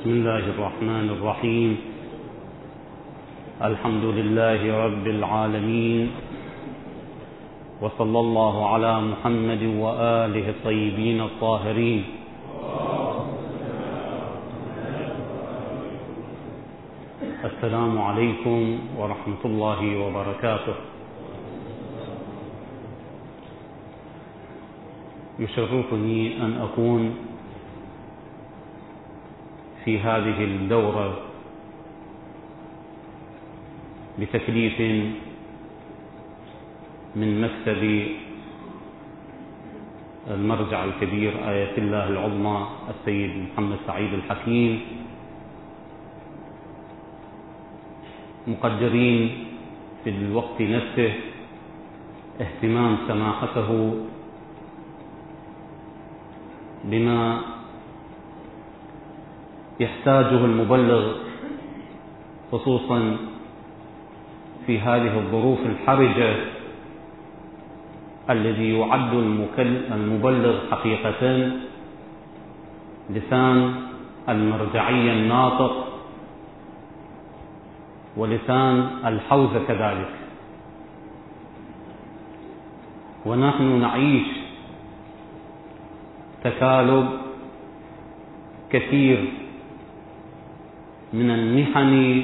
بسم الله الرحمن الرحيم. الحمد لله رب العالمين. وصلى الله على محمد وآله الطيبين الطاهرين. السلام عليكم ورحمة الله وبركاته. يشرفني أن أكون في هذه الدورة بتكليف من مكتب المرجع الكبير آية الله العظمى السيد محمد سعيد الحكيم. مقدرين في الوقت نفسه اهتمام سماحته بما يحتاجه المبلغ خصوصا في هذه الظروف الحرجة الذي يعد المبلغ حقيقة لسان المرجعية الناطق ولسان الحوزة كذلك. ونحن نعيش تكالب كثير من المحن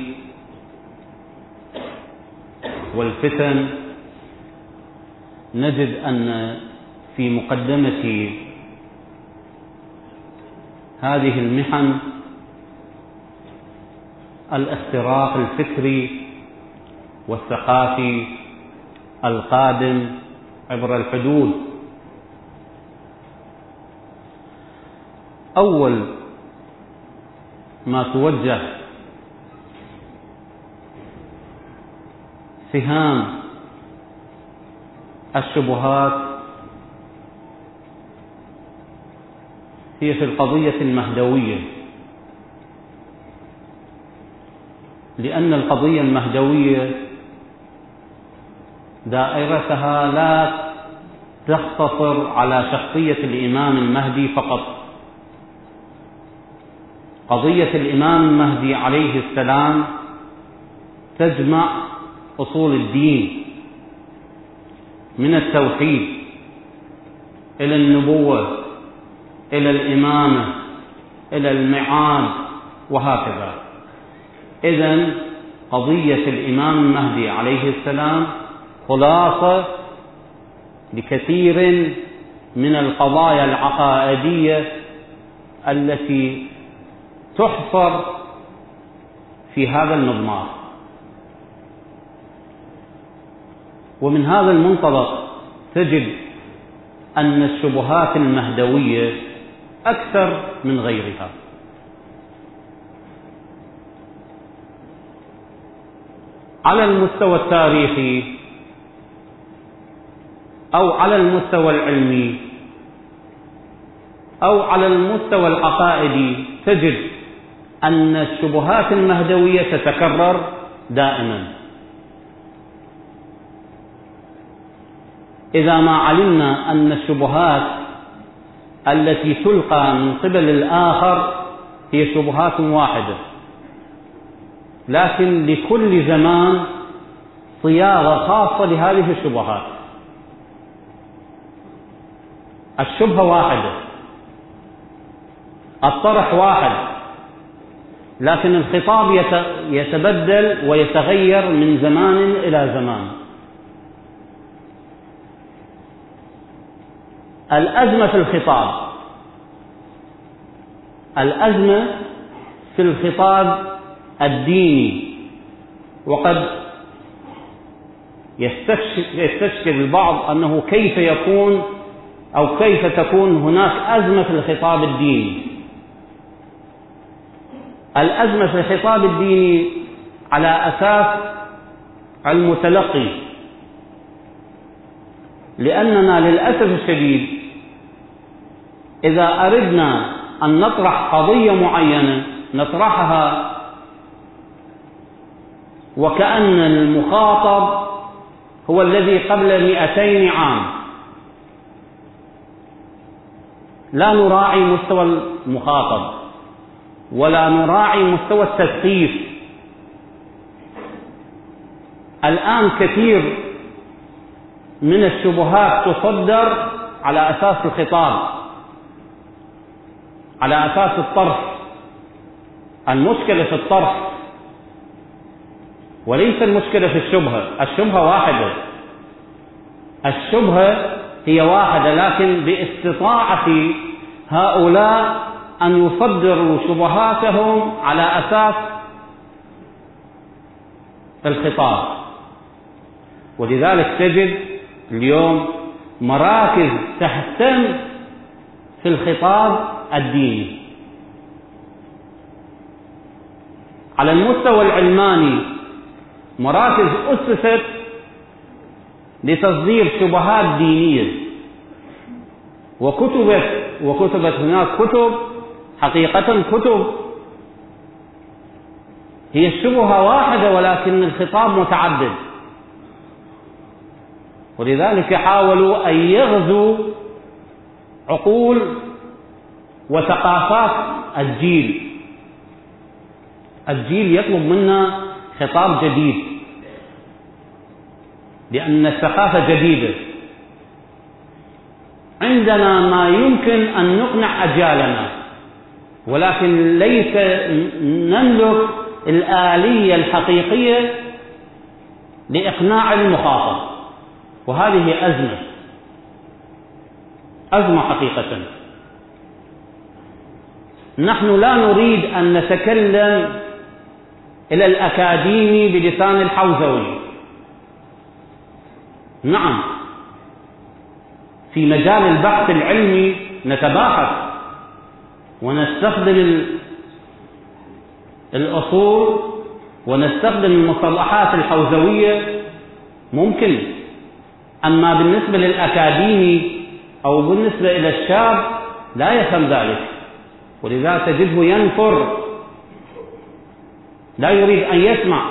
والفتن نجد أن في مقدمة هذه المحن الاختراق الفكري والثقافي القادم عبر الحدود. أول ما توجه سهام الشبهات. هي في القضية المهدوية. لأن القضية المهدوية دائرتها لا تقتصر على شخصية الإمام المهدي فقط. قضية الإمام المهدي عليه السلام تجمع أصول الدين من التوحيد إلى النبوة إلى الإمامة إلى المعاد وهكذا. إذا قضية الإمام المهدي عليه السلام خلاصة لكثير من القضايا العقائدية التي تحصر في هذا المضمار. ومن هذا المنطلق تجد أن الشبهات المهدوية أكثر من غيرها. على المستوى التاريخي أو على المستوى العلمي أو على المستوى العقائدي تجد أن الشبهات المهدوية تتكرر دائما. إذا ما علمنا أن الشبهات التي تلقى من قبل الآخر هي شبهات واحدة. لكن لكل زمان صياغة خاصة لهذه الشبهات. الشبهة واحدة. الطرح واحد. لكن الخطاب يتبدل ويتغير من زمان إلى زمان. الأزمة في الخطاب. الأزمة في الخطاب الديني. وقد يستشكل البعض أنه كيف يكون أو كيف تكون هناك أزمة في الخطاب الديني. الأزمة في الخطاب الديني على أساس المتلقي. لأننا للأسف الشديد إذا أردنا أن نطرح قضية معينة نطرحها وكأن المخاطب هو الذي قبل مئتين عام. لا نراعي مستوى المخاطب ولا نراعي مستوى التثقيف. الآن كثير من الشبهات تصدر على أساس الخطاب. على أساس الطرح. المشكلة في الطرح وليس المشكلة في الشبهة. الشبهة واحدة. الشبهة هي واحدة لكن باستطاعة هؤلاء أن يصدروا شبهاتهم على أساس الخطاب. ولذلك تجد اليوم مراكز تهتم في الخطاب الديني على المستوى العلماني مراكز أسست لتصدير شبهات دينية. وكتبت وكتبت هناك كتب حقيقة كتب. هي الشبهة واحدة ولكن الخطاب متعدد. ولذلك حاولوا أن يغزوا عقول وثقافات الجيل. الجيل يطلب منا خطاب جديد. لأن الثقافة جديدة. عندنا ما يمكن أن نقنع أجيالنا ولكن ليس نملك الآلية الحقيقية لإقناع المخاطب. وهذه أزمة. أزمة حقيقة. نحن لا نريد أن نتكلم إلى الأكاديمي بلسان الحوزوي. نعم. في مجال البحث العلمي نتباحث ونستخدم الأصول ونستخدم المصطلحات الحوزوية ممكن. أما بالنسبة للأكاديمي أو بالنسبة إلى الشاب لا يفهم ذلك. ولذا تجده ينفر. لا يريد أن يسمع.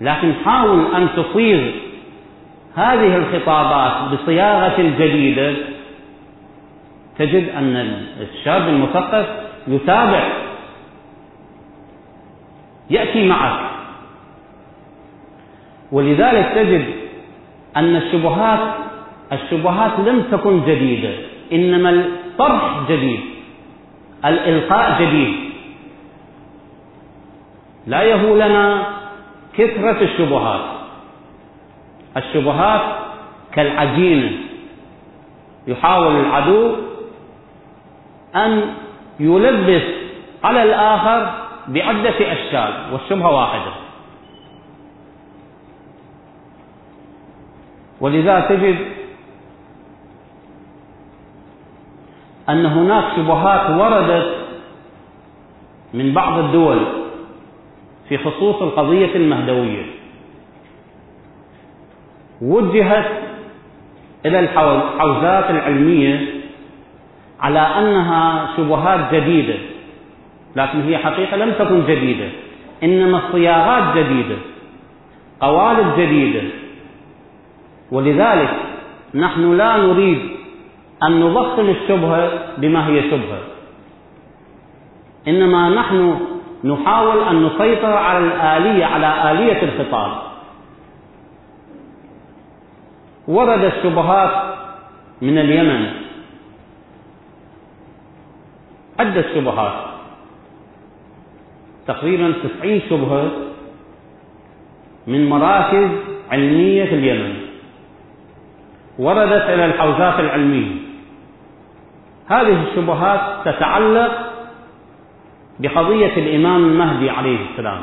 لكن حاول أن تصيغ هذه الخطابات بصياغة جديدة. تجد أن الشاب المثقف يتابع. يأتي معك. ولذلك تجد أن الشبهات الشبهات لم تكن جديدة. إنما الطرح جديد. الإلقاء جديد. لا يهولنا كثرة الشبهات. الشبهات كالعجينة يحاول العدو أن يلبس على الآخر بعدة أشكال والشبهة واحدة. ولذا تجد أن هناك شبهات وردت من بعض الدول في خصوص القضية المهدوية. وجهت إلى الحوزات العلمية على أنها شبهات جديدة لكن هي حقيقة لم تكن جديدة. إنما الصياغات جديدة قوالب جديدة. ولذلك نحن لا نريد أن نضخم الشبهة بما هي شبهة إنما نحن نحاول أن نسيطر على الآلية على آلية الخطاب. ورد الشبهات من اليمن. عدة شبهات تقريبا تسعين شبهة من مراكز علمية في اليمن. وردت إلى الحوزات العلمية. هذه الشبهات تتعلق بقضية الإمام المهدي عليه السلام.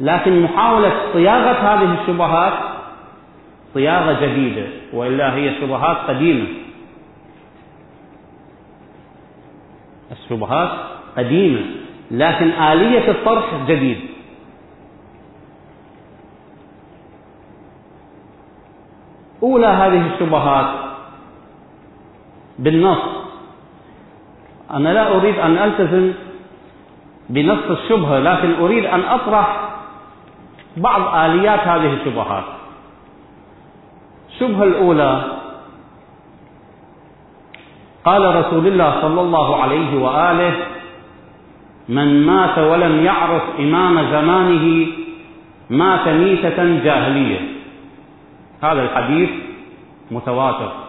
لكن محاولة صياغة هذه الشبهات صياغة جديدة وإلا هي شبهات قديمة. الشبهات قديمة لكن آلية الطرح جديد. أولى هذه الشبهات بالنص. أنا لا أريد أن ألتزم بنص الشبهة لكن أريد أن أطرح بعض آليات هذه الشبهات. الشبهة الأولى قال رسول الله صلى الله عليه وآله من مات ولم يعرف إمام زمانه مات ميتة جاهلية. هذا الحديث متواتر.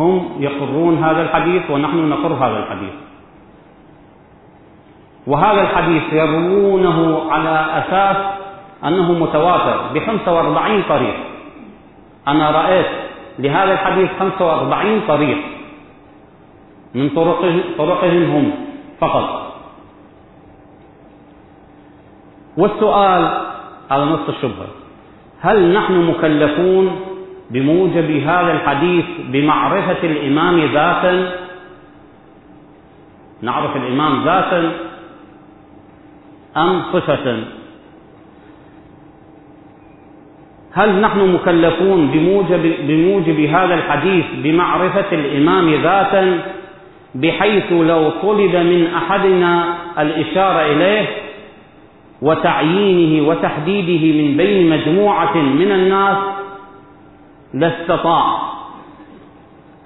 هم يقرون هذا الحديث ونحن نقر هذا الحديث. وهذا الحديث يروونه على أساس أنه متواتر ب 45 طريق. أنا رأيت لهذا الحديث 45 طريق من طرقهم, طرقهم هم فقط. والسؤال على نص الشبهة هل نحن مكلفون بموجب هذا الحديث بمعرفة الإمام ذاتا نعرف الإمام ذاتا أم صفة هل نحن مكلفون بموجب, بموجب هذا الحديث بمعرفة الإمام ذاتا بحيث لو طلب من أحدنا الإشارة إليه وتعيينه وتحديده من بين مجموعة من الناس لاستطاع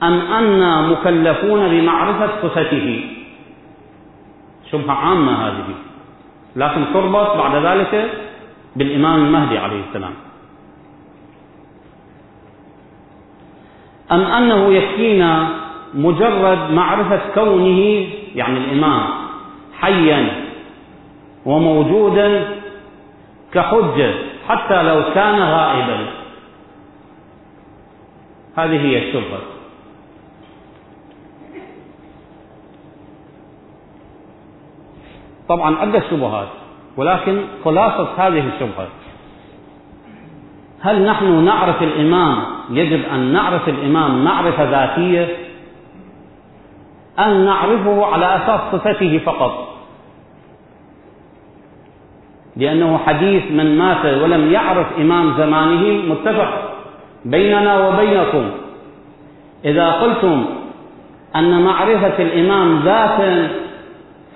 أم أنا مكلفون بمعرفة صفته شبهة عامة هذه. لكن تربط بعد ذلك بالإمام المهدي عليه السلام. أم أنه يكفينا مجرد معرفة كونه يعني الإمام حيا وموجودا كحجة حتى لو كان غائبا. هذه هي الشبهة. طبعا عدة شبهات ولكن خلاصة هذه الشبهة. هل نحن نعرف الإمام؟ يجب أن نعرف الإمام معرفة ذاتية؟ أن نعرفه على أساس صفته فقط. لأنه حديث من مات ولم يعرف إمام زمانه متفق. بيننا وبينكم. إذا قلتم أن معرفة الإمام ذاتا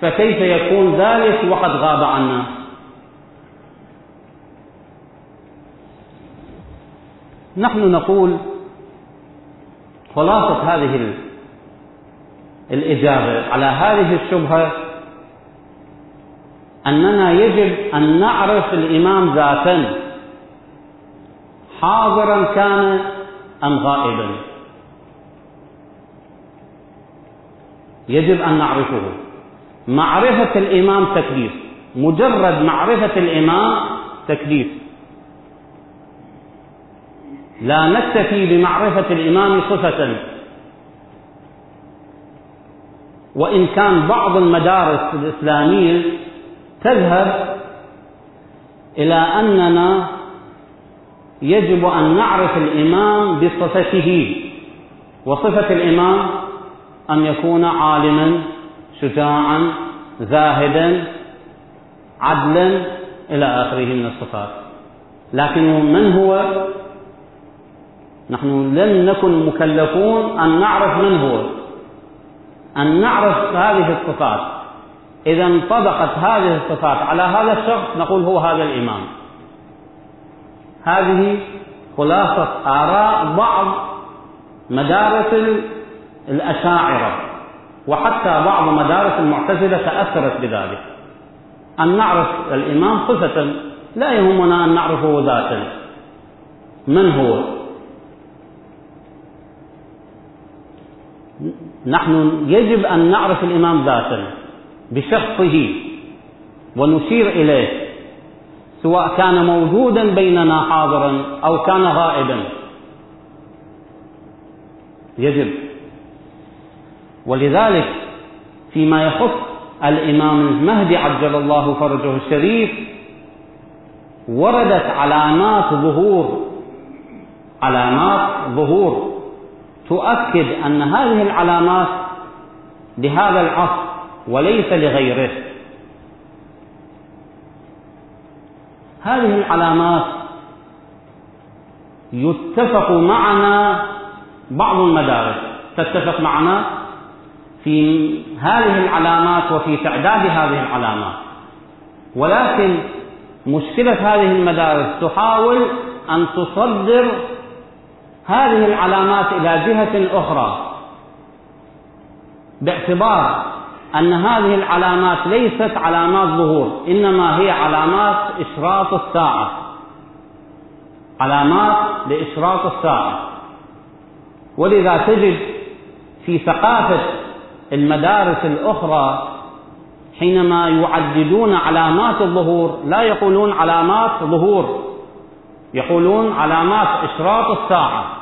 فكيف يكون ذلك؟ وقد غاب عنا. نحن نقول خلاصة هذه الإجابة على هذه الشبهة أننا يجب أن نعرف الإمام ذاتا. حاضرا كان أم غائبا. يجب أن نعرفه. معرفة الإمام تكليف. مجرد معرفة الإمام تكليف. لا نكتفي بمعرفة الإمام صفة. وإن كان بعض المدارس الإسلامية تذهب إلى أننا يجب أن نعرف الإمام بصفته وصفة الإمام أن يكون عالما شجاعا زاهدا عدلا إلى آخره من الصفات. لكن من هو؟ نحن لم نكن مكلفون أن نعرف من هو. أن نعرف هذه الصفات. إذا انطبقت هذه الصفات على هذا الشخص نقول هو هذا الإمام. هذه خلاصة آراء بعض مدارس الأشاعرة وحتى بعض مدارس المعتزلة تأثرت بذلك. أن نعرف الإمام صفة لا يهمنا أن نعرفه ذاتا. من هو؟ نحن يجب أن نعرف الإمام ذاتا بشخصه ونشير إليه. سواء كان موجودا بيننا حاضرا أو كان غائبا. يجب. ولذلك فيما يخص الإمام المهدي عجل الله فرجه الشريف وردت علامات ظهور علامات ظهور تؤكد أن هذه العلامات لهذا العصر وليس لغيره. هذه العلامات يتفق معنا بعض المدارس. تتفق معنا في هذه العلامات وفي تعداد هذه العلامات. ولكن مشكلة هذه المدارس تحاول أن تصدر هذه العلامات إلى جهة أخرى باعتبار أن هذه العلامات ليست علامات ظهور إنما هي علامات إشراط الساعة. علامات لإشراط الساعة. ولذا تجد في ثقافة المدارس الأخرى حينما يعددون علامات الظهور لا يقولون علامات ظهور يقولون علامات إشراط الساعة.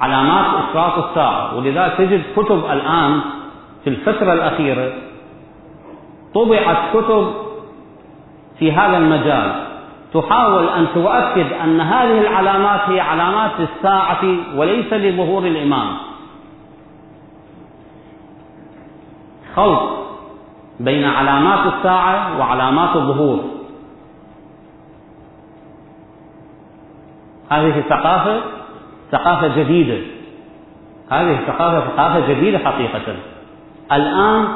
علامات إشراط الساعة. ولذا تجد كتب الآن في الفترة الأخيرة طبعت كتب في هذا المجال. تحاول أن تؤكد أن هذه العلامات هي علامات للساعة وليس لظهور الإمام. خلط بين علامات الساعة وعلامات الظهور. هذه ثقافة ثقافة جديدة. هذه الثقافة ثقافة جديدة حقيقة. الآن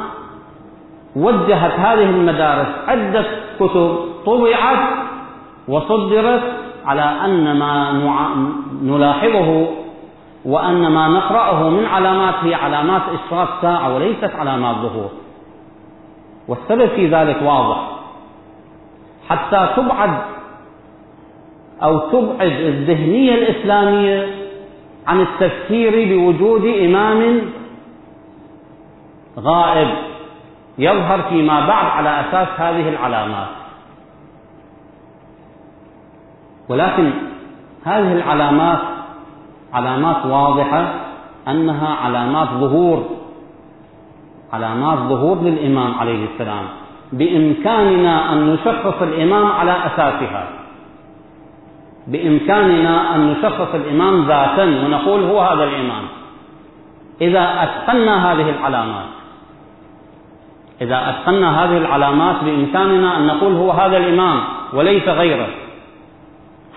وجهت هذه المدارس عدة كتب طبعت وصدرت على أن ما نلاحظه وأن ما نقرأه من علامات هي علامات إشراق ساعة وليست علامات ظهور. والسبب في ذلك واضح. حتى تبعد أو تبعد الذهنية الإسلامية عن التفكير بوجود إمام غائب يظهر فيما بعد على أساس هذه العلامات. ولكن هذه العلامات علامات واضحة أنها علامات ظهور علامات ظهور للإمام عليه السلام بإمكاننا أن نشخص الإمام على أساسها. بإمكاننا أن نشخص الإمام ذاتا ونقول هو هذا الإمام. إذا أتقنا هذه العلامات إذا أتقنا هذه العلامات بإمكاننا أن نقول هو هذا الإمام وليس غيره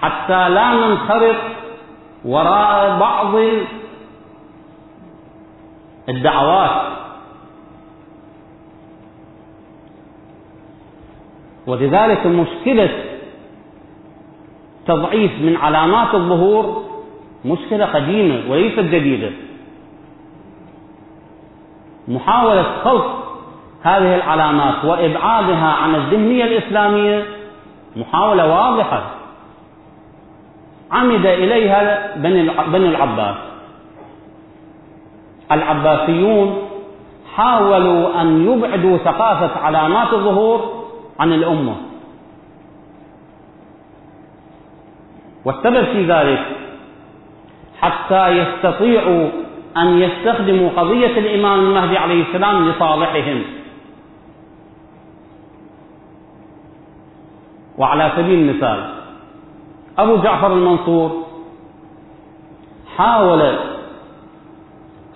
حتى لا ننخرط وراء بعض الدعوات. ولذلك مشكلة تضعيف من علامات الظهور مشكلة قديمة وليست جديدة. محاولة خلق هذه العلامات وإبعادها عن الذهنية الإسلامية محاولة واضحة. عمد إليها بني العباس. العباسيون حاولوا أن يبعدوا ثقافة علامات الظهور عن الأمة. والسبب في ذلك حتى يستطيعوا أن يستخدموا قضية الإمام المهدي عليه السلام لصالحهم وعلى سبيل المثال أبو جعفر المنصور حاول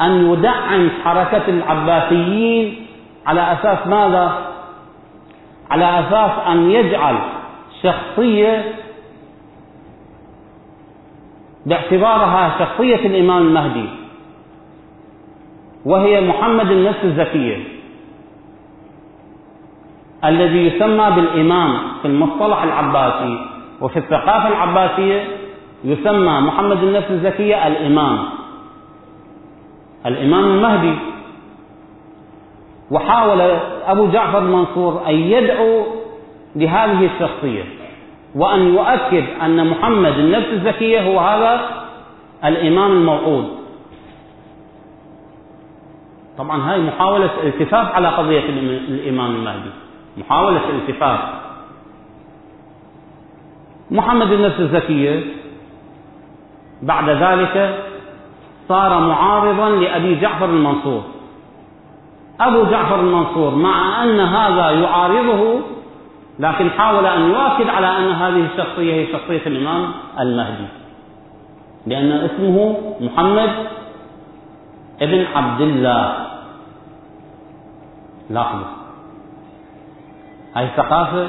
أن يدعم حركة العباسيين على أساس ماذا؟ على أساس أن يجعل شخصية باعتبارها شخصية الإمام المهدي وهي محمد النفس الزكية الذي يسمى بالإمام في المصطلح العباسي وفي الثقافة العباسية يسمى محمد النفس الزكية الإمام الإمام المهدي. وحاول أبو جعفر المنصور أن يدعو لهذه الشخصية. وأن يؤكد أن محمد النفس الزكية هو هذا الإمام الموعود. طبعا هاي محاولة التفاف على قضية الإمام المهدي. محاولة التفاف محمد النفس الزكية بعد ذلك صار معارضا لأبي جعفر المنصور. أبو جعفر المنصور مع أن هذا يعارضه لكن حاول أن يؤكد على أن هذه الشخصية هي شخصية الإمام المهدي. لأن اسمه محمد ابن عبد الله. لاحظوا. هذه الثقافة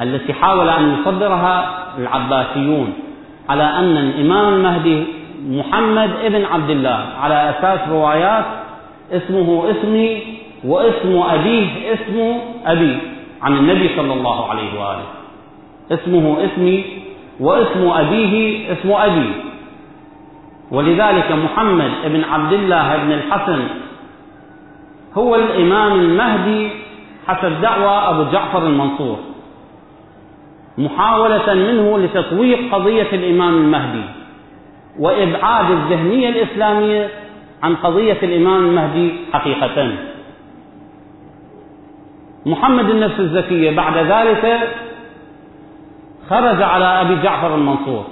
التي حاول أن يصدرها العباسيون على أن الإمام المهدي محمد ابن عبد الله. على أساس روايات اسمه اسمي واسم أبيه اسم أبي. عن النبي صلى الله عليه وآله. اسمه اسمي واسم أبيه اسم أبي. ولذلك محمد بن عبد الله بن الحسن هو الإمام المهدي حسب دعوى أبو جعفر المنصور. محاولة منه لتطويق قضية الإمام المهدي وإبعاد الذهنية الإسلامية عن قضية الإمام المهدي حقيقة. محمد النفس الزكية بعد ذلك خرج على أبي جعفر المنصور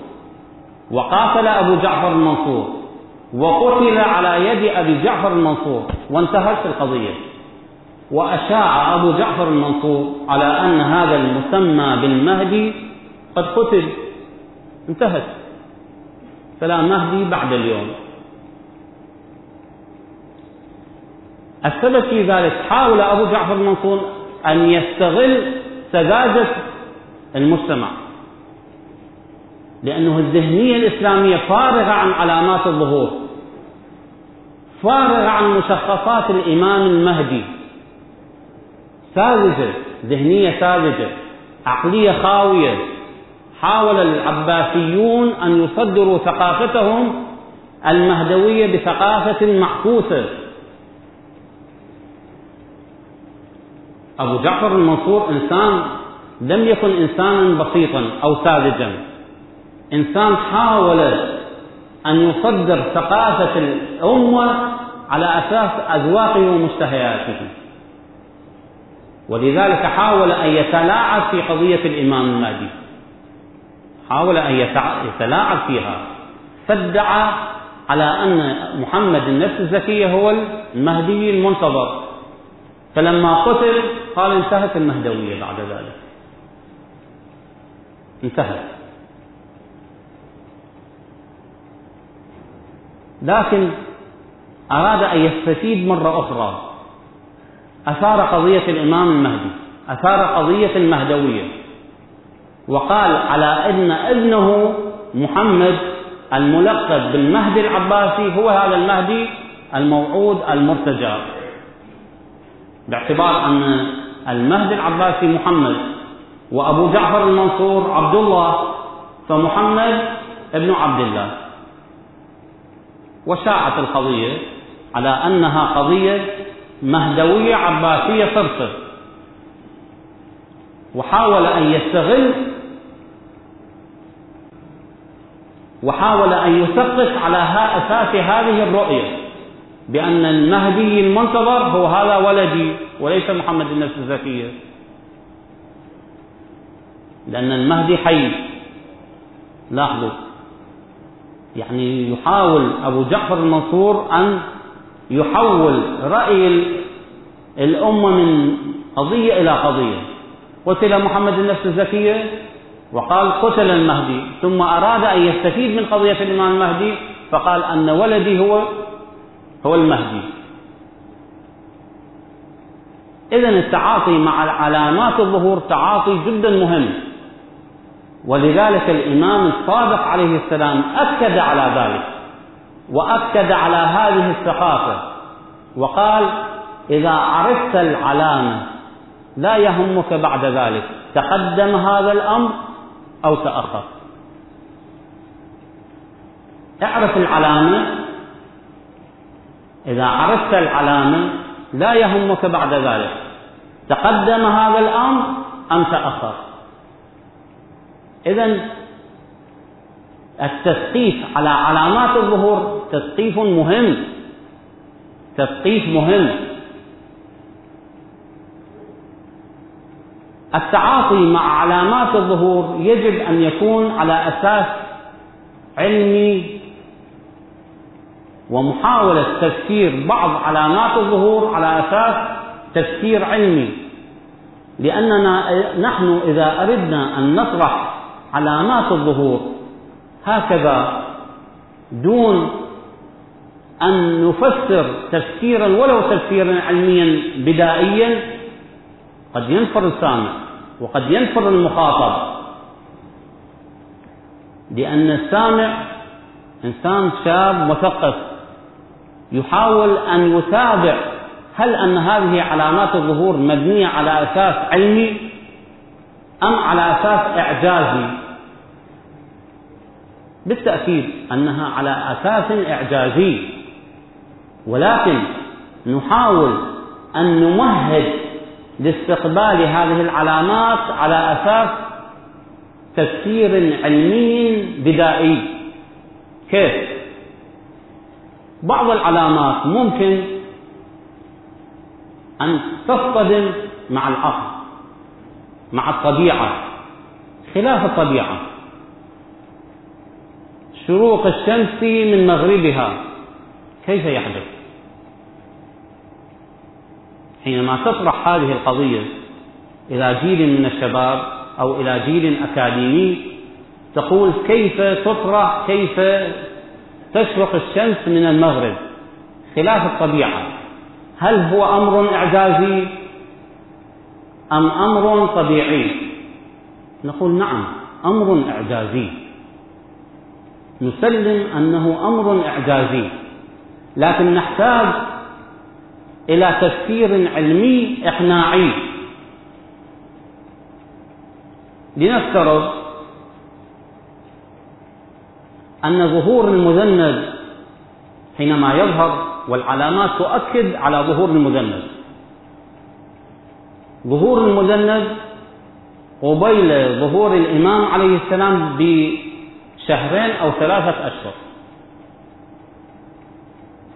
وقاتل أبو جعفر المنصور وقتل على يد أبي جعفر المنصور وانتهت القضية. وأشاع أبو جعفر المنصور على أن هذا المسمى بالمهدي قد قتل. انتهت. فلا مهدي بعد اليوم. السبب في ذلك حاول أبو جعفر المنصور أن يستغل سذاجة المجتمع. لأنه الذهنية الإسلامية فارغة عن علامات الظهور فارغة عن مشخصات الإمام المهدي. ساذجة ذهنية ساذجة عقلية خاوية. حاول العباسيون أن يصدروا ثقافتهم المهدوية بثقافة معكوسة. أبو جعفر المنصور إنسان لم يكن إنسانا بسيطا أو ساذجا. إنسان حاول أن يصدر ثقافة الأمة على أساس أذواقه ومشتهياته. ولذلك حاول أن يتلاعب في قضية الإمام المهدي. حاول أن يتلاعب فيها. فادعى على أن محمد النفس الزكية هو المهدي المنتظر. فلما قتل قال انتهت المهدوية بعد ذلك. انتهت. لكن أراد أن يستفيد مرة أخرى. أثار قضية الإمام المهدي أثار قضية المهدوية وقال على أن ابنه محمد الملقب بالمهدي العباسي هو هذا المهدي الموعود المرتجى. باعتبار أن المهدي العباسي محمد وأبو جعفر المنصور عبد الله فمحمد ابن عبد الله. وشاعت القضية على أنها قضية مهدوية عباسية صرفة وحاول أن يستغل وحاول أن يسقط على أساس هذه الرؤية. بأن المهدي المنتظر هو هذا ولدي وليس محمد النفس الزكية. لأن المهدي حي. لاحظوا. يعني يحاول أبو جعفر المنصور أن يحول رأي الأمة من قضية إلى قضية. قتل محمد النفس الزكية وقال قتل المهدي ثم أراد أن يستفيد من قضية الإمام المهدي فقال أن ولدي هو هو المهدي. إذا التعاطي مع علامات الظهور تعاطي جدا مهم. ولذلك الإمام الصادق عليه السلام أكد على ذلك وأكد على هذه الثقافة وقال إذا عرفت العلامة لا يهمك بعد ذلك تقدم هذا الأمر أو تأخر. اعرف العلامة إذا عرفت العلامة لا يهمك بعد ذلك. تقدم هذا الأمر أم تأخر إذا التثقيف على علامات الظهور تثقيف مهم. تثقيف مهم. التعاطي مع علامات الظهور يجب أن يكون على أساس علمي ومحاولة تفسير بعض علامات الظهور على أساس تفسير علمي. لأننا نحن إذا أردنا أن نطرح علامات الظهور هكذا دون أن نفسر تفسيرا ولو تفسيرا علميا بدائيا قد ينفر السامع وقد ينفر المخاطب. لأن السامع إنسان شاب مثقف يحاول أن يتابع هل أن هذه علامات الظهور مبنية على أساس علمي أم على أساس إعجازي بالتأكيد أنها على أساس إعجازي ولكن نحاول أن نمهد لاستقبال هذه العلامات على أساس تفسير علمي بدائي كيف؟ بعض العلامات ممكن أن تصطدم مع العقل مع الطبيعة خلاف الطبيعة. شروق الشمس من مغربها كيف يحدث؟ حينما تطرح هذه القضية إلى جيل من الشباب أو إلى جيل أكاديمي تقول كيف تطرح كيف تشرق الشمس من المغرب. خلاف الطبيعة. هل هو أمر إعجازي أم أمر طبيعي؟ نقول نعم أمر إعجازي. نسلم أنه أمر إعجازي لكن نحتاج إلى تفسير علمي إقناعي. لنفترض أن ظهور المذنب حينما يظهر والعلامات تؤكد على ظهور المذنب. ظهور المذنب قبيل ظهور الإمام عليه السلام بشهرين أو ثلاثة أشهر.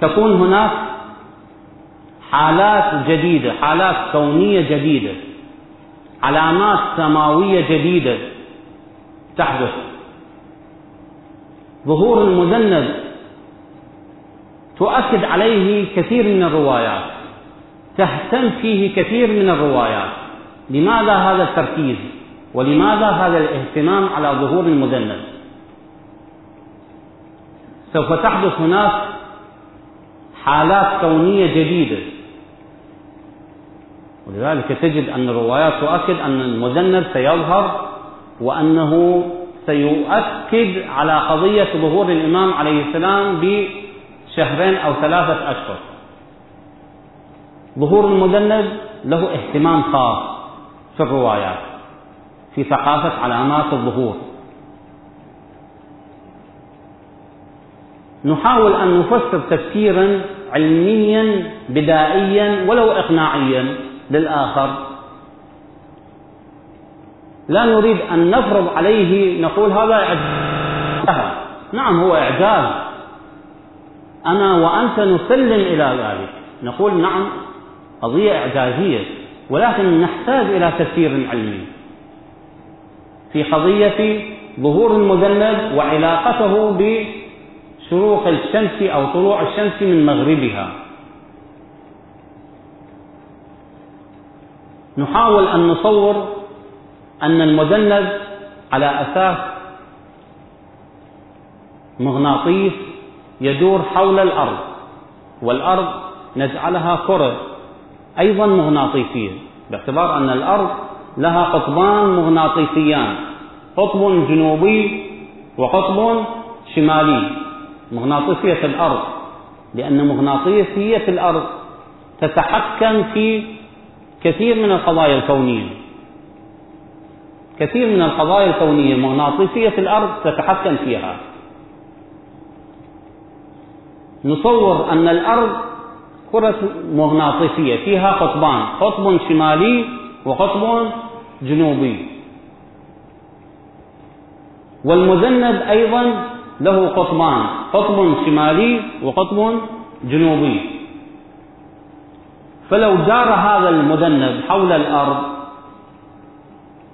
تكون هناك حالات جديدة حالات كونية جديدة علامات سماوية جديدة تحدث. ظهور المذنب تؤكد عليه كثير من الروايات تهتم فيه كثير من الروايات. لماذا هذا التركيز؟ ولماذا هذا الاهتمام على ظهور المذنب؟ سوف تحدث هناك حالات كونية جديدة. ولذلك تجد أن الروايات تؤكد أن المذنب سيظهر وأنه سيؤكد على قضية ظهور الإمام عليه السلام بشهرين أو ثلاثة أشهر. ظهور المذنب له اهتمام خاص في الروايات في ثقافة علامات الظهور. نحاول أن نفسر تفسيرا علميا بدائيا ولو إقناعيا للآخر. لا نريد أن نفرض عليه نقول هذا إعجاز. نعم هو إعجاز. أنا وأنت نسلم إلى ذلك. نقول نعم قضية إعجازية ولكن نحتاج إلى تفسير علمي. في قضية ظهور المذنب وعلاقته بشروق الشمس أو طلوع الشمس من مغربها. نحاول أن نصور أن المذنب على أساس مغناطيس يدور حول الأرض والأرض نجعلها كرة أيضا مغناطيسية باعتبار أن الأرض لها قطبان مغناطيسيان قطب جنوبي وقطب شمالي مغناطيسية الأرض لأن مغناطيسية الأرض تتحكم في كثير من القضايا الكونية. كثير من القضايا الكونية مغناطيسية الأرض تتحكم فيها. نصور أن الأرض كرة مغناطيسية فيها قطبان قطب شمالي وقطب جنوبي. والمذنب أيضا له قطبان قطب شمالي وقطب جنوبي. فلو جار هذا المذنب حول الأرض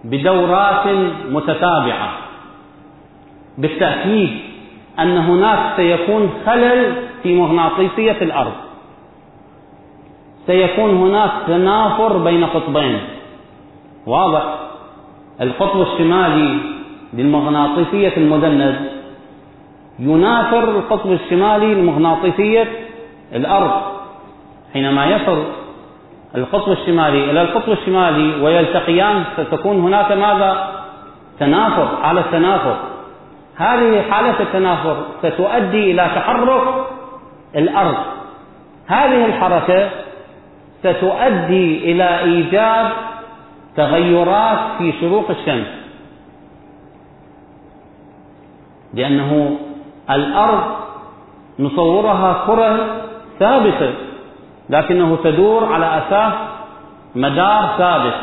بدورات متتابعة. بالتأكيد أن هناك سيكون خلل في مغناطيسية الأرض. سيكون هناك تنافر بين قطبين. واضح. القطب الشمالي للمغناطيسية المذنب ينافر القطب الشمالي لمغناطيسية الأرض حينما يصل القطب الشمالي. إلى القطب الشمالي ويلتقيان ستكون هناك ماذا؟ تنافر حالة تنافر هذه حالة التنافر ستؤدي إلى تحرك الأرض. هذه الحركة ستؤدي إلى إيجاد تغيرات في شروق الشمس. لأنه الأرض نصورها كرة ثابتة. لكنه تدور على أساس مدار ثابت.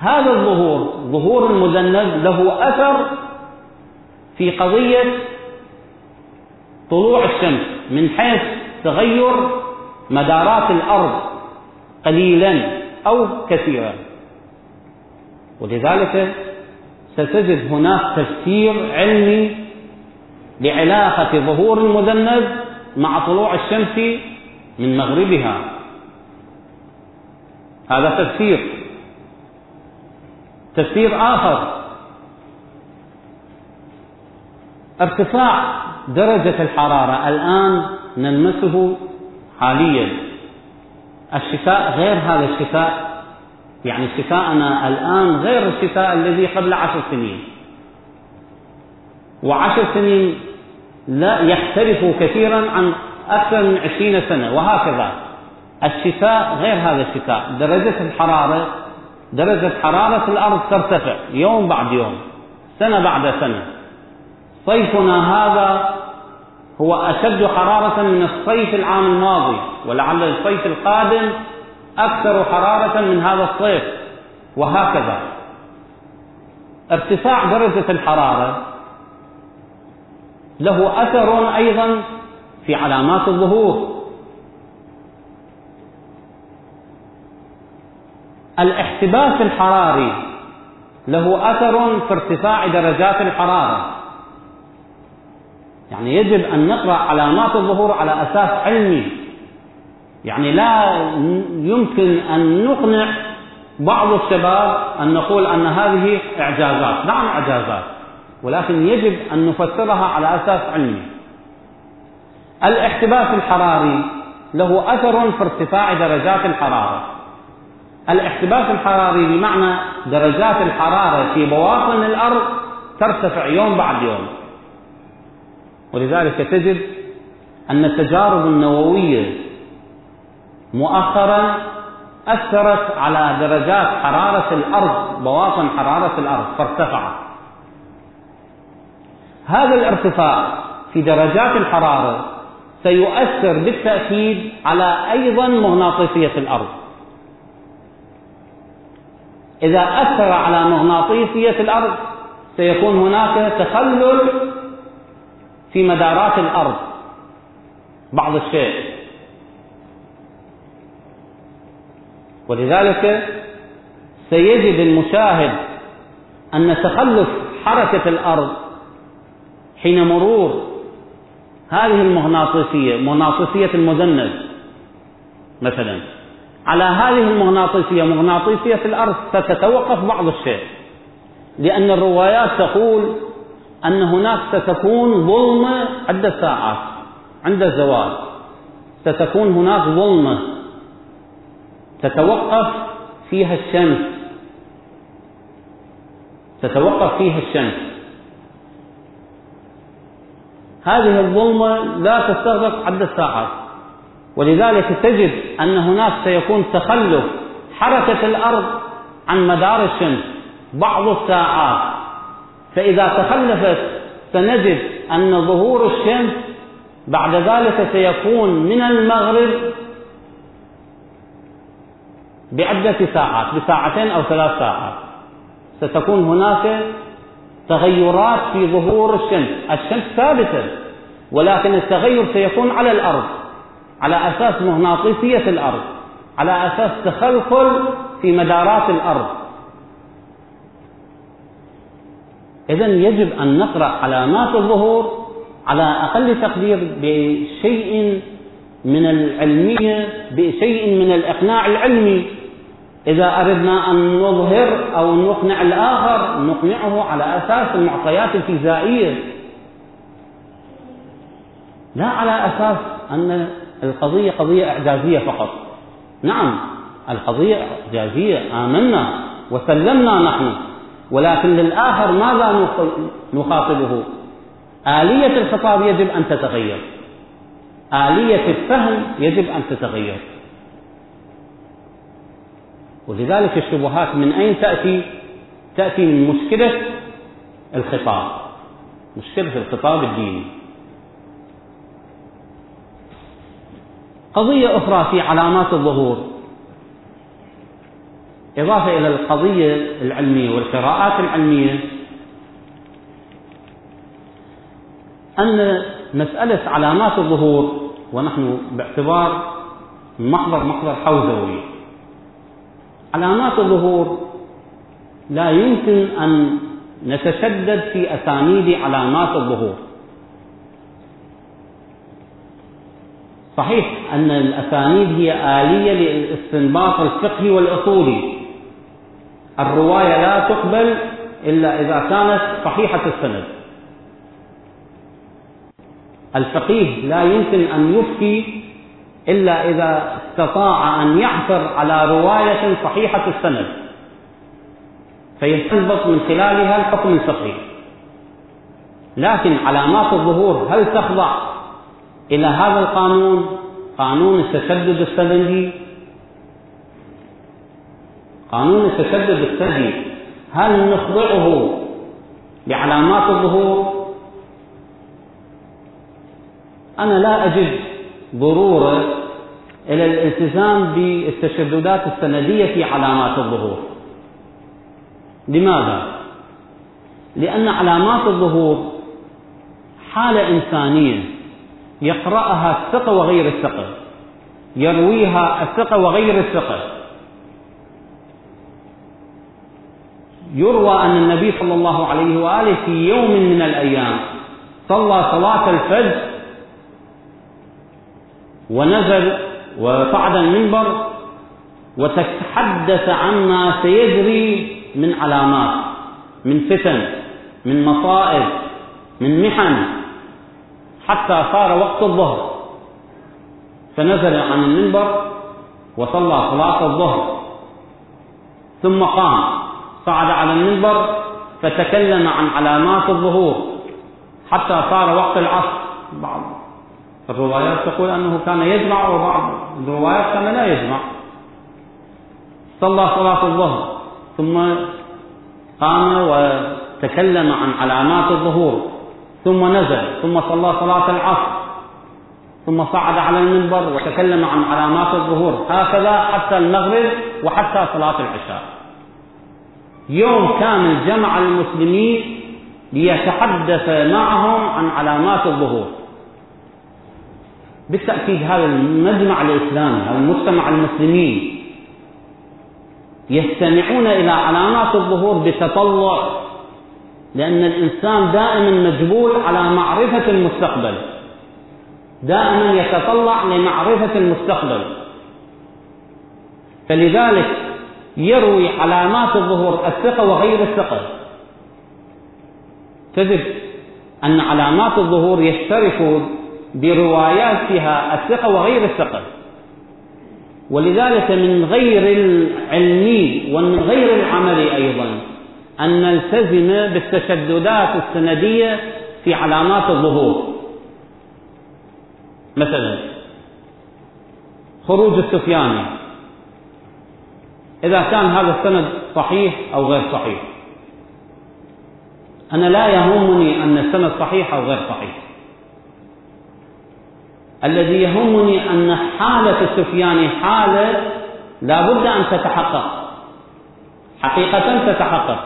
هذا الظهور ظهور المذنب له أثر في قضية طلوع الشمس من حيث تغير مدارات الأرض قليلا أو كثيرا. ولذلك ستجد هناك تفسير علمي لعلاقة ظهور المذنب مع طلوع الشمس من مغربها. هذا تفسير. تفسير آخر. ارتفاع درجة الحرارة. الآن نلمسه حاليا. الشتاء غير هذا الشتاء يعني شتاءنا الآن غير الشتاء الذي قبل عشر سنين. وعشر سنين لا يختلف كثيرا عن أكثر من عشرين سنة وهكذا. الشتاء غير هذا الشتاء. درجة الحرارة درجة حرارة الأرض ترتفع يوم بعد يوم سنة بعد سنة. صيفنا هذا هو أشد حرارة من الصيف العام الماضي ولعل الصيف القادم أكثر حرارة من هذا الصيف وهكذا. ارتفاع درجة الحرارة له أثر أيضا في علامات الظهور. الاحتباس الحراري له أثر في ارتفاع درجات الحرارة. يعني يجب أن نقرأ علامات الظهور على أساس علمي. يعني لا يمكن أن نقنع بعض الشباب أن نقول أن هذه إعجازات. نعم إعجازات ولكن يجب أن نفسرها على أساس علمي. الاحتباس الحراري له أثر في ارتفاع درجات الحرارة. الاحتباس الحراري بمعنى درجات الحرارة في بواطن الأرض ترتفع يوم بعد يوم. ولذلك تجد أن التجارب النووية مؤخرا أثرت على درجات حرارة الأرض بواطن حرارة الأرض فارتفعت. هذا الارتفاع في درجات الحرارة سيؤثر بالتأكيد على أيضا مغناطيسية الأرض. إذا أثر على مغناطيسية الأرض سيكون هناك تخلل في مدارات الأرض. بعض الشيء. ولذلك سيجد المشاهد أن تخلف حركة الأرض حين مرور هذه المغناطيسية مغناطيسية المذنب مثلا. على هذه المغناطيسية مغناطيسية الأرض ستتوقف بعض الشيء. لأن الروايات تقول أن هناك ستكون ظلمة عدة ساعات عند الزوال. ستكون هناك ظلمة تتوقف فيها الشمس. تتوقف فيها الشمس. هذه الظلمة لا تستغرق عدة ساعات ولذلك تجد أن هناك سيكون تخلف حركة الأرض عن مدار الشمس بعض الساعات. فإذا تخلفت سنجد أن ظهور الشمس بعد ذلك سيكون من المغرب بعدة ساعات بساعتين أو ثلاث ساعات. ستكون هناك تغيرات في ظهور الشمس. الشمس ثابتة ولكن التغير سيكون على الأرض على أساس مغناطيسية الأرض على أساس تخلخل في مدارات الأرض. إذا يجب أن نقرأ علامات الظهور على أقل تقدير بشيء من العلمية بشيء من الإقناع العلمي. إذا أردنا أن نظهر أو نقنع الآخر نقنعه على أساس المعطيات الفيزيائية لا على أساس أن القضية قضية إعجازية فقط. نعم القضية إعجازية آمنا وسلمنا نحن. ولكن للآخر ماذا نخاطبه؟ آلية الخطاب يجب أن تتغير. آلية الفهم يجب أن تتغير. ولذلك الشبهات من أين تأتي؟ تأتي من مشكلة الخطاب. مشكلة الخطاب الديني. قضية أخرى في علامات الظهور. إضافة إلى القضية العلمية والقراءات العلمية أن مسألة علامات الظهور ونحن باعتبار محضر محضر حوزوي. علامات الظهور. لا يمكن أن نتشدد في أسانيد علامات الظهور. صحيح أن الأسانيد هي آلية للاستنباط الفقهي والأصولي. الرواية لا تقبل إلا إذا كانت صحيحة السند. الفقيه لا يمكن أن يفتي إلا إذا استطاع أن يعثر على رواية صحيحة السند. فيستنبط من خلالها الحكم الفقهي لكن علامات الظهور هل تخضع إلى هذا القانون؟ قانون التشدد السندي قانون التشدد السندي هل نخضعه لعلامات الظهور؟ أنا لا أجد ضرورة إلى الالتزام بالتشددات السندية في علامات الظهور لماذا؟ لأن علامات الظهور حالة إنسانية يقرأها الثقة وغير الثقة يرويها الثقة وغير الثقة يروى أن النبي صلى الله عليه وآله في يوم من الأيام صلى صلاة الفجر ونزل وصعد المنبر وتحدث عما سيجري من علامات من فتن من مصائب من محن حتى صار وقت الظهر. فنزل عن المنبر وصلى صلاة الظهر. ثم قام صعد على المنبر فتكلم عن علامات الظهور حتى صار وقت العصر. بعض الروايات تقول أنه كان يجمع وبعض الروايات كان لا يجمع. صلى صلاة الظهر ثم قام وتكلم عن علامات الظهور ثم نزل ثم صلى صلاة العصر ثم صعد على المنبر وتكلم عن علامات الظهور. هكذا حتى المغرب وحتى صلاة العشاء. يوم كامل جمع المسلمين ليتحدث معهم عن علامات الظهور. بالتأكيد هذا المجمع الإسلامي هذا المجتمع المسلمين يستمعون إلى علامات الظهور بتطلع لأن الإنسان دائما مجبول على معرفة المستقبل. دائما يتطلع لمعرفة المستقبل. فلذلك يروي علامات الظهور الثقة وغير الثقة. تجد أن علامات الظهور يشترك برواياتها الثقة وغير الثقة. ولذلك من غير العلمي ومن غير العملي أيضا أن نلتزم بالتشددات السندية في علامات الظهور. مثلا خروج السفياني. إذا كان هذا السند صحيح أو غير صحيح. أنا لا يهمني أن السند صحيح أو غير صحيح. الذي يهمني أن حالة السفياني حالة لا بد أن تتحقق. حقيقة تتحقق.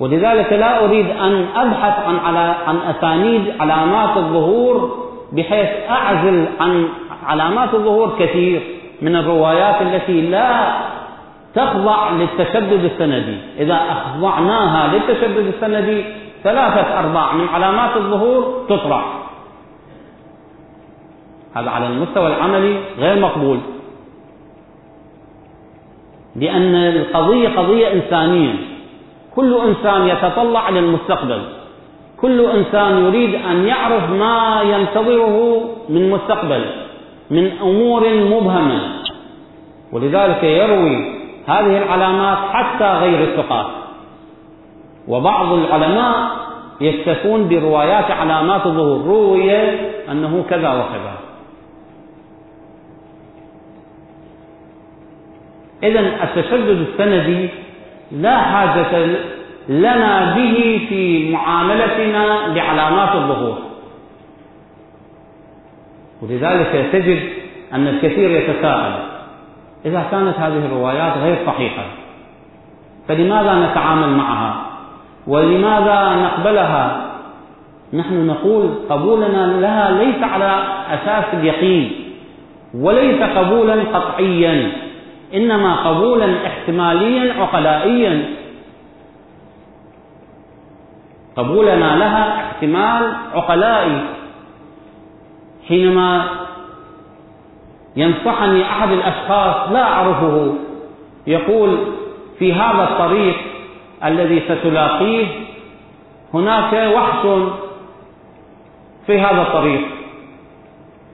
ولذلك لا أريد أن أبحث عن على عن أسانيد علامات الظهور بحيث أعزل عن علامات الظهور كثير من الروايات التي لا تخضع للتشدد السندي. إذا أخضعناها للتشدد السندي ثلاثة أرباع من علامات الظهور تطرح. هذا على المستوى العملي غير مقبول. لأن القضية قضية إنسانية. كل إنسان يتطلع للمستقبل كل إنسان يريد أن يعرف ما ينتظره من مستقبل من أمور مبهمة. ولذلك يروي هذه العلامات حتى غير الثقات وبعض العلماء يكتفون بروايات علامات الظهور روي أنه كذا وكذا. إذا التشدد السندي لا حاجة لنا به في معاملتنا لعلامات الظهور. ولذلك تجد أن الكثير يتساءل إذا كانت هذه الروايات غير صحيحة فلماذا نتعامل معها؟ ولماذا نقبلها؟ نحن نقول قبولنا لها ليس على أساس اليقين وليس قبولا قطعيا. إنما قبولا احتماليا عقلائيا. قبولنا لها احتمال عقلائي. حينما ينصحني أحد الأشخاص لا أعرفه يقول في هذا الطريق الذي ستلاقيه هناك وحش في هذا الطريق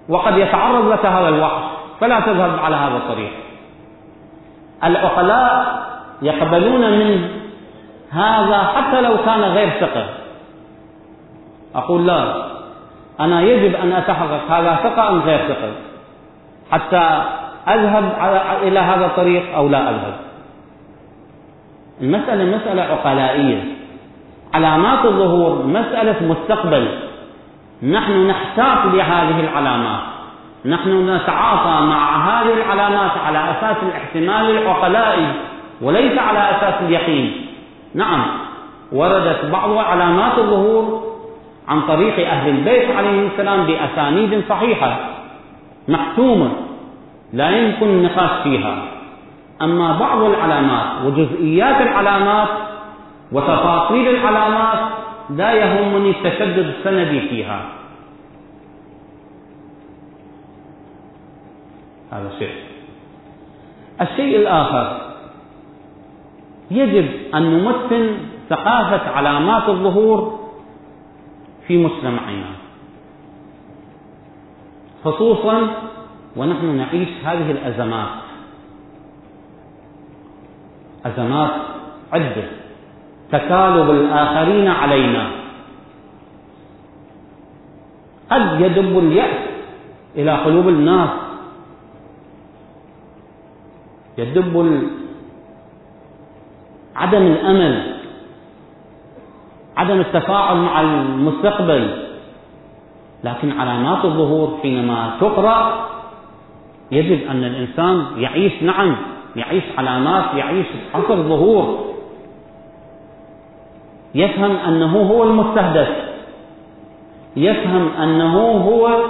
وقد يتعرض لك هذا الوحش فلا تذهب على هذا الطريق. العقلاء يقبلون من هذا حتى لو كان غير ثقة. أقول لا أنا يجب أن أتحقق هذا ثقة أم غير ثقة. حتى أذهب إلى هذا الطريق أو لا أذهب. المسألة مسألة عقلائية. علامات الظهور مسألة مستقبل. نحن نحتاط لهذه العلامات. نحن نتعاطى مع هذه العلامات على أساس الاحتمال العقلائي وليس على أساس اليقين. نعم وردت بعض علامات الظهور عن طريق أهل البيت عليهم السلام بأسانيد صحيحة محتومة لا يمكن النقاش فيها. أما بعض العلامات وجزئيات العلامات وتفاصيل العلامات لا يهمني التشدد السندي فيها. هذا شيء. الشيء الآخر يجب أن نمثل ثقافة علامات الظهور في مجتمعنا. خصوصا ونحن نعيش هذه الأزمات. أزمات عدة تكالب الآخرين علينا. قد يدب اليأس إلى قلوب الناس يدب عدم الأمل عدم التفاعل مع المستقبل. لكن علامات الظهور حينما تقرأ يجب أن الإنسان يعيش نعم يعيش علامات يعيش عصر ظهور. يفهم أنه هو المستهدف. يفهم أنه هو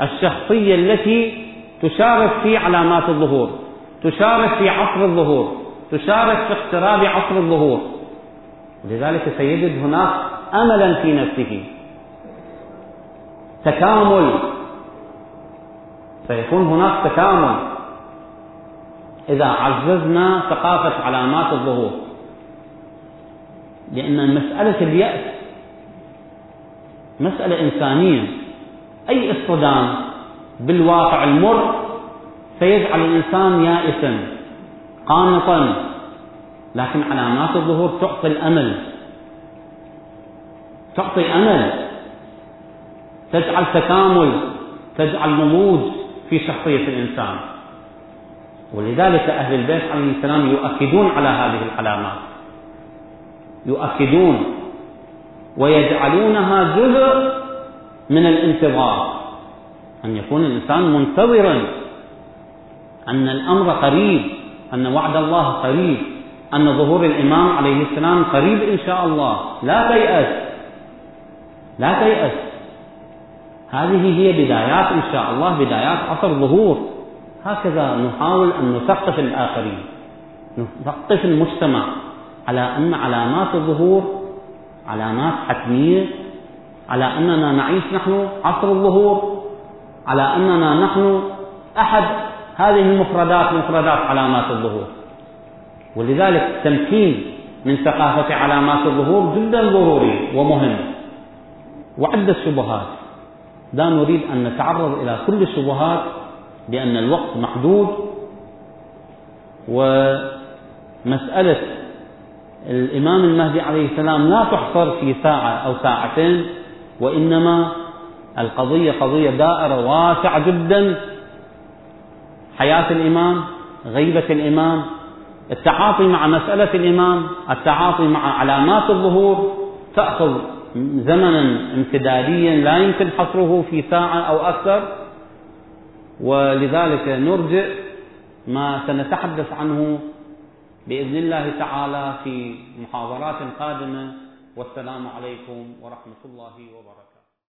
الشخصية التي تشارك في علامات الظهور. تشارك في عصر الظهور تشارك في اقتراب عصر الظهور. لذلك سيجد هناك املا في نفسه. تكامل. سيكون هناك تكامل. إذا عززنا ثقافة علامات الظهور. لأن مسألة اليأس مسألة إنسانية. أي اصطدام بالواقع المر سيجعل الإنسان يائسا قانطا. لكن علامات الظهور تعطي الأمل. تعطي أمل. تجعل تكامل تجعل نموذج في شخصية الإنسان. ولذلك أهل البيت عليه السلام يؤكدون على هذه العلامات. يؤكدون ويجعلونها جزء من الانتظار. أن يكون الإنسان منتظرا. أن الأمر قريب أن وعد الله قريب أن ظهور الإمام عليه السلام قريب إن شاء الله. لا تيأس. لا تيأس. هذه هي بدايات إن شاء الله بدايات عصر ظهور. هكذا نحاول أن نثقف الآخرين نثقف المجتمع على أن علامات الظهور علامات حتمية على أننا نعيش نحن عصر الظهور على أننا نحن أحد هذه المفردات مفردات علامات الظهور. ولذلك التمكين من ثقافة علامات الظهور جدا ضروري ومهم. وعدة شبهات. لا نريد أن نتعرض إلى كل الشبهات لأن الوقت محدود. ومسألة الإمام المهدي عليه السلام لا تحصر في ساعة أو ساعتين وإنما القضية قضية دائرة واسعة جدا. حياة الإمام غيبة الإمام التعاطي مع مسألة الإمام التعاطي مع علامات الظهور تأخذ زمنا امتداديا لا يمكن حصره في ساعة أو أكثر. ولذلك نرجع ما سنتحدث عنه بإذن الله تعالى في محاضرات قادمة. والسلام عليكم ورحمة الله وبركاته.